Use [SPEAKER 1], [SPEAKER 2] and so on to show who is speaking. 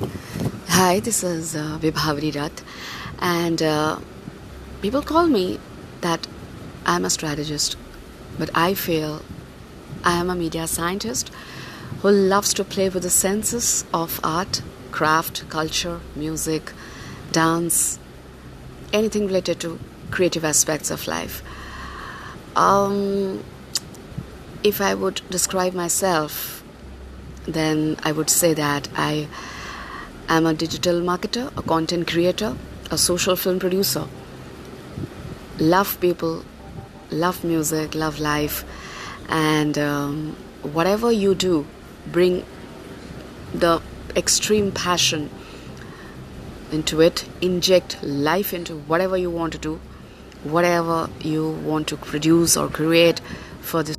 [SPEAKER 1] Hi, this is uh, Vibhavari Rath, and uh, people call me that I'm a strategist, but I feel I am a media scientist who loves to play with the senses of art, craft, culture, music, dance, anything related to creative aspects of life. Um, if I would describe myself, then I would say that I am a digital marketer, a content creator, a social film producer. Love people, love music, love life, and um, whatever you do, bring the extreme passion into it, inject life into whatever you want to do, whatever you want to produce or create for this.